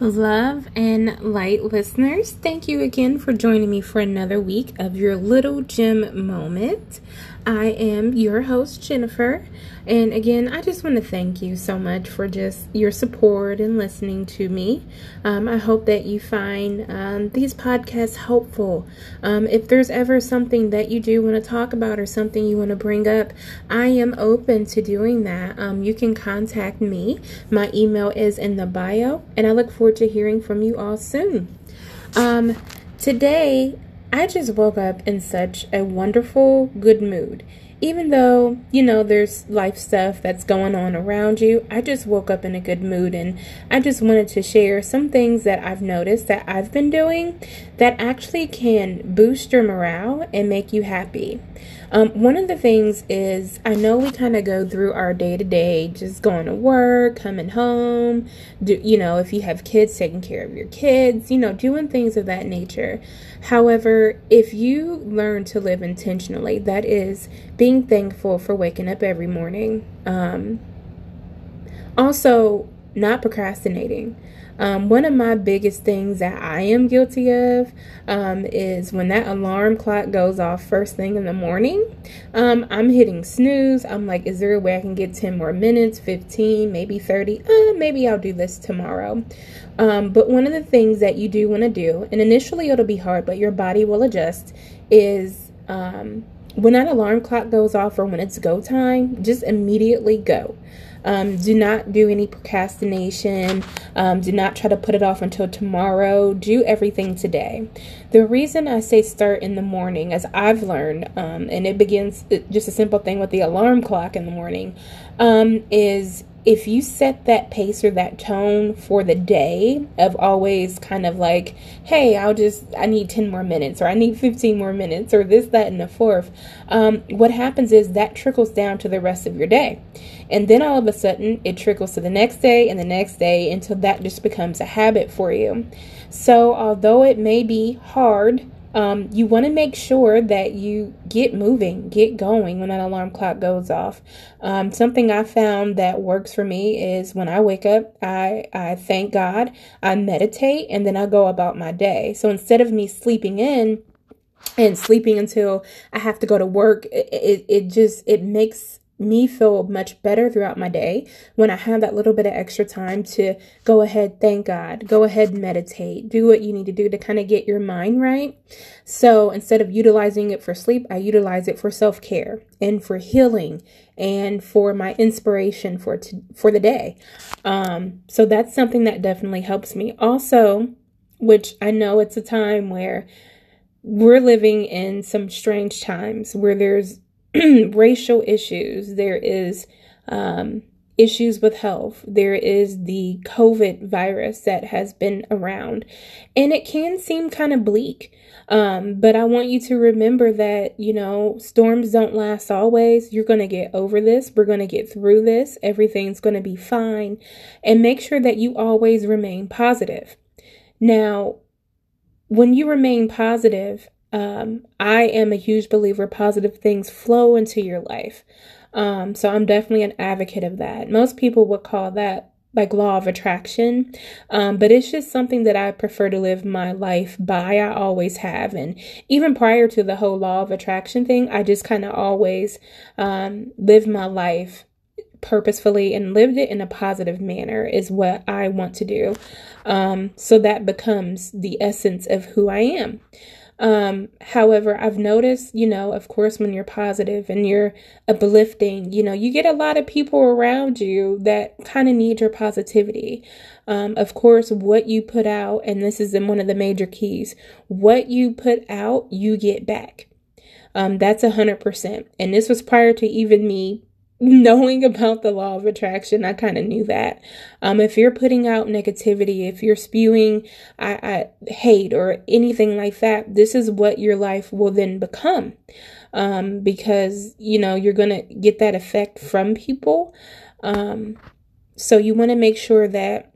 Love and light listeners, thank you again for joining me for another week of your little gem moment. I am your host, Jennifer. And again, I just want to thank you so much for just your support and listening to me. Um, I hope that you find um, these podcasts helpful. Um, if there's ever something that you do want to talk about or something you want to bring up, I am open to doing that. Um, you can contact me. My email is in the bio, and I look forward to hearing from you all soon. Um, today, I just woke up in such a wonderful, good mood even though, you know, there's life stuff that's going on around you, I just woke up in a good mood and I just wanted to share some things that I've noticed that I've been doing that actually can boost your morale and make you happy. Um, one of the things is I know we kind of go through our day to day, just going to work, coming home, do, you know, if you have kids, taking care of your kids, you know, doing things of that nature. However, if you learn to live intentionally, that is thankful for waking up every morning, um, also not procrastinating. Um, one of my biggest things that I am guilty of um, is when that alarm clock goes off first thing in the morning, um, I'm hitting snooze. I'm like, is there a way I can get 10 more minutes, 15, maybe 30? Uh, maybe I'll do this tomorrow. Um, but one of the things that you do want to do, and initially it'll be hard, but your body will adjust, is um, when that alarm clock goes off or when it's go time, just immediately go. Um, do not do any procrastination. Um, do not try to put it off until tomorrow. Do everything today. The reason I say start in the morning, as I've learned, um, and it begins just a simple thing with the alarm clock in the morning, um, is if you set that pace or that tone for the day of always kind of like, hey, I'll just, I need 10 more minutes or I need 15 more minutes or this, that, and the fourth, um, what happens is that trickles down to the rest of your day. And then all of a sudden it trickles to the next day and the next day until that just becomes a habit for you. So although it may be hard, um, you want to make sure that you get moving, get going when that alarm clock goes off. Um, something I found that works for me is when I wake up, I, I thank God, I meditate, and then I go about my day. So instead of me sleeping in, and sleeping until I have to go to work, it, it, it just, it makes me feel much better throughout my day when I have that little bit of extra time to go ahead, thank God, go ahead, meditate, do what you need to do to kind of get your mind right. So instead of utilizing it for sleep, I utilize it for self care and for healing and for my inspiration for to, for the day. Um, so that's something that definitely helps me. Also, which I know it's a time where we're living in some strange times where there's racial issues, there is um, issues with health, there is the COVID virus that has been around, and it can seem kind of bleak. Um, but I want you to remember that, you know, storms don't last always. You're going to get over this. We're going to get through this. Everything's going to be fine. And make sure that you always remain positive. Now, when you remain positive, um, I am a huge believer positive things flow into your life. Um, so I'm definitely an advocate of that. Most people would call that like law of attraction. Um, but it's just something that I prefer to live my life by. I always have. And even prior to the whole law of attraction thing, I just kind of always um, lived my life purposefully and lived it in a positive manner is what I want to do. Um, so that becomes the essence of who I am. Um, however, I've noticed, you know, of course, when you're positive and you're uplifting, you know, you get a lot of people around you that kind of need your positivity. Um, of course, what you put out, and this is one of the major keys, what you put out, you get back. Um, that's a hundred percent. And this was prior to even me knowing about the law of attraction, I kind of knew that. Um, if you're putting out negativity, if you're spewing I, I, hate or anything like that, this is what your life will then become. Um, because, you know, you're going to get that effect from people. Um, so you want to make sure that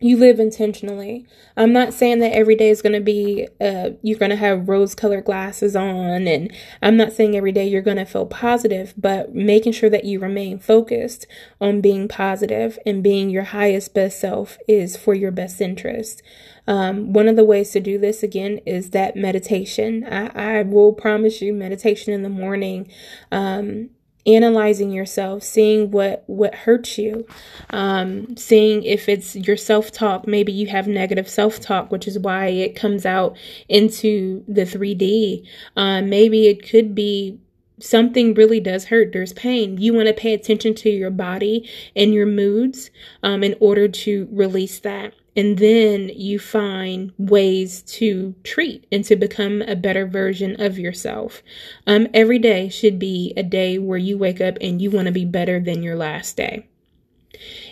you live intentionally. I'm not saying that every day is going to be, uh, you're going to have rose colored glasses on, and I'm not saying every day you're going to feel positive, but making sure that you remain focused on being positive and being your highest best self is for your best interest. Um, one of the ways to do this again is that meditation. I, I will promise you meditation in the morning. Um, analyzing yourself seeing what what hurts you um seeing if it's your self-talk maybe you have negative self-talk which is why it comes out into the 3d um maybe it could be something really does hurt. There's pain. You want to pay attention to your body and your moods um in order to release that and then you find ways to treat and to become a better version of yourself. Um, every day should be a day where you wake up and you want to be better than your last day.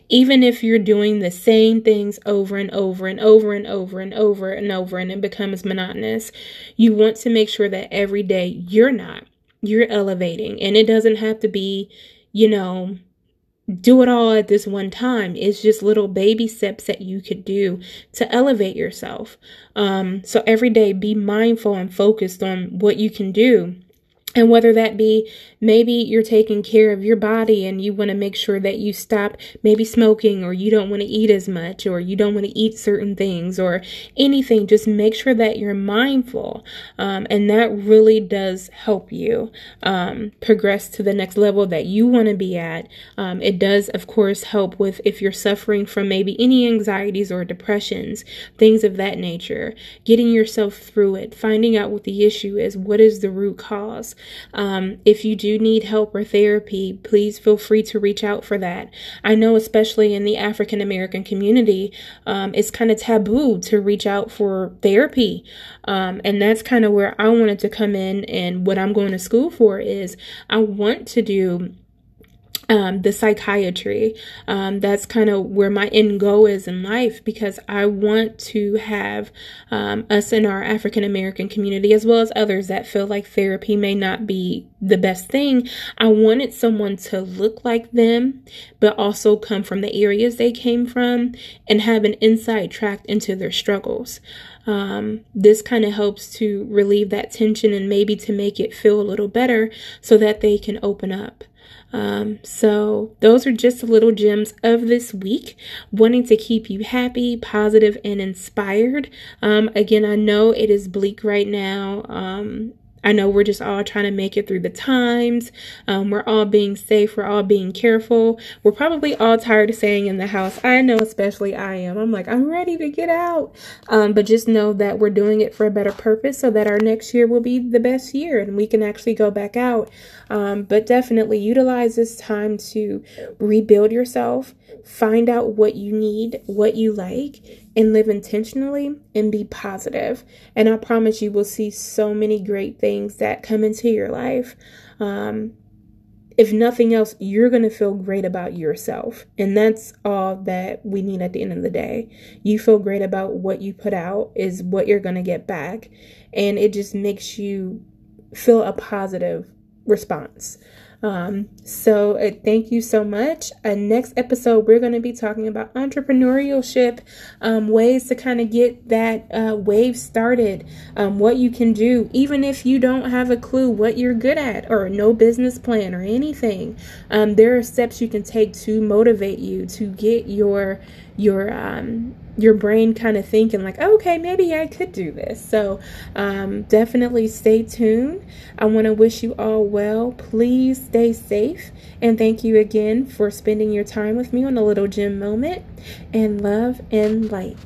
Even if you're doing the same things over and over and over and over and over and over and it becomes monotonous, you want to make sure that every day you're not. You're elevating. And it doesn't have to be, you know, do it all at this one time. It's just little baby steps that you could do to elevate yourself. Um, so every day, be mindful and focused on what you can do and whether that be maybe you're taking care of your body and you want to make sure that you stop maybe smoking or you don't want to eat as much or you don't want to eat certain things or anything, just make sure that you're mindful. Um, and that really does help you um, progress to the next level that you want to be at. Um, it does, of course, help with if you're suffering from maybe any anxieties or depressions, things of that nature, getting yourself through it, finding out what the issue is, what is the root cause. Um, if you do need help or therapy, please feel free to reach out for that. I know, especially in the African American community, um, it's kind of taboo to reach out for therapy. Um, and that's kind of where I wanted to come in. And what I'm going to school for is I want to do um, the psychiatry. Um, that's kind of where my end goal is in life because I want to have um, us in our African American community, as well as others that feel like therapy may not be the best thing. I wanted someone to look like them, but also come from the areas they came from and have an inside track into their struggles. Um, this kind of helps to relieve that tension and maybe to make it feel a little better so that they can open up. Um, so those are just little gems of this week, wanting to keep you happy, positive, and inspired. Um, again, I know it is bleak right now. Um, I know we're just all trying to make it through the times. Um, we're all being safe. We're all being careful. We're probably all tired of staying in the house. I know, especially I am. I'm like, I'm ready to get out. Um, but just know that we're doing it for a better purpose so that our next year will be the best year and we can actually go back out. Um, but definitely utilize this time to rebuild yourself, find out what you need, what you like, and live intentionally and be positive. And I promise you will see so many great things that come into your life. Um, if nothing else, you're going to feel great about yourself. And that's all that we need at the end of the day. You feel great about what you put out, is what you're going to get back. And it just makes you feel a positive response. Um, so uh, thank you so much. Uh, next episode, we're going to be talking about entrepreneurship, um, ways to kind of get that uh, wave started, um, what you can do, even if you don't have a clue what you're good at or no business plan or anything. Um, there are steps you can take to motivate you to get your your um your brain kind of thinking like okay maybe i could do this. So um, definitely stay tuned. I want to wish you all well. Please stay safe. And thank you again for spending your time with me on a little gem moment. And love and light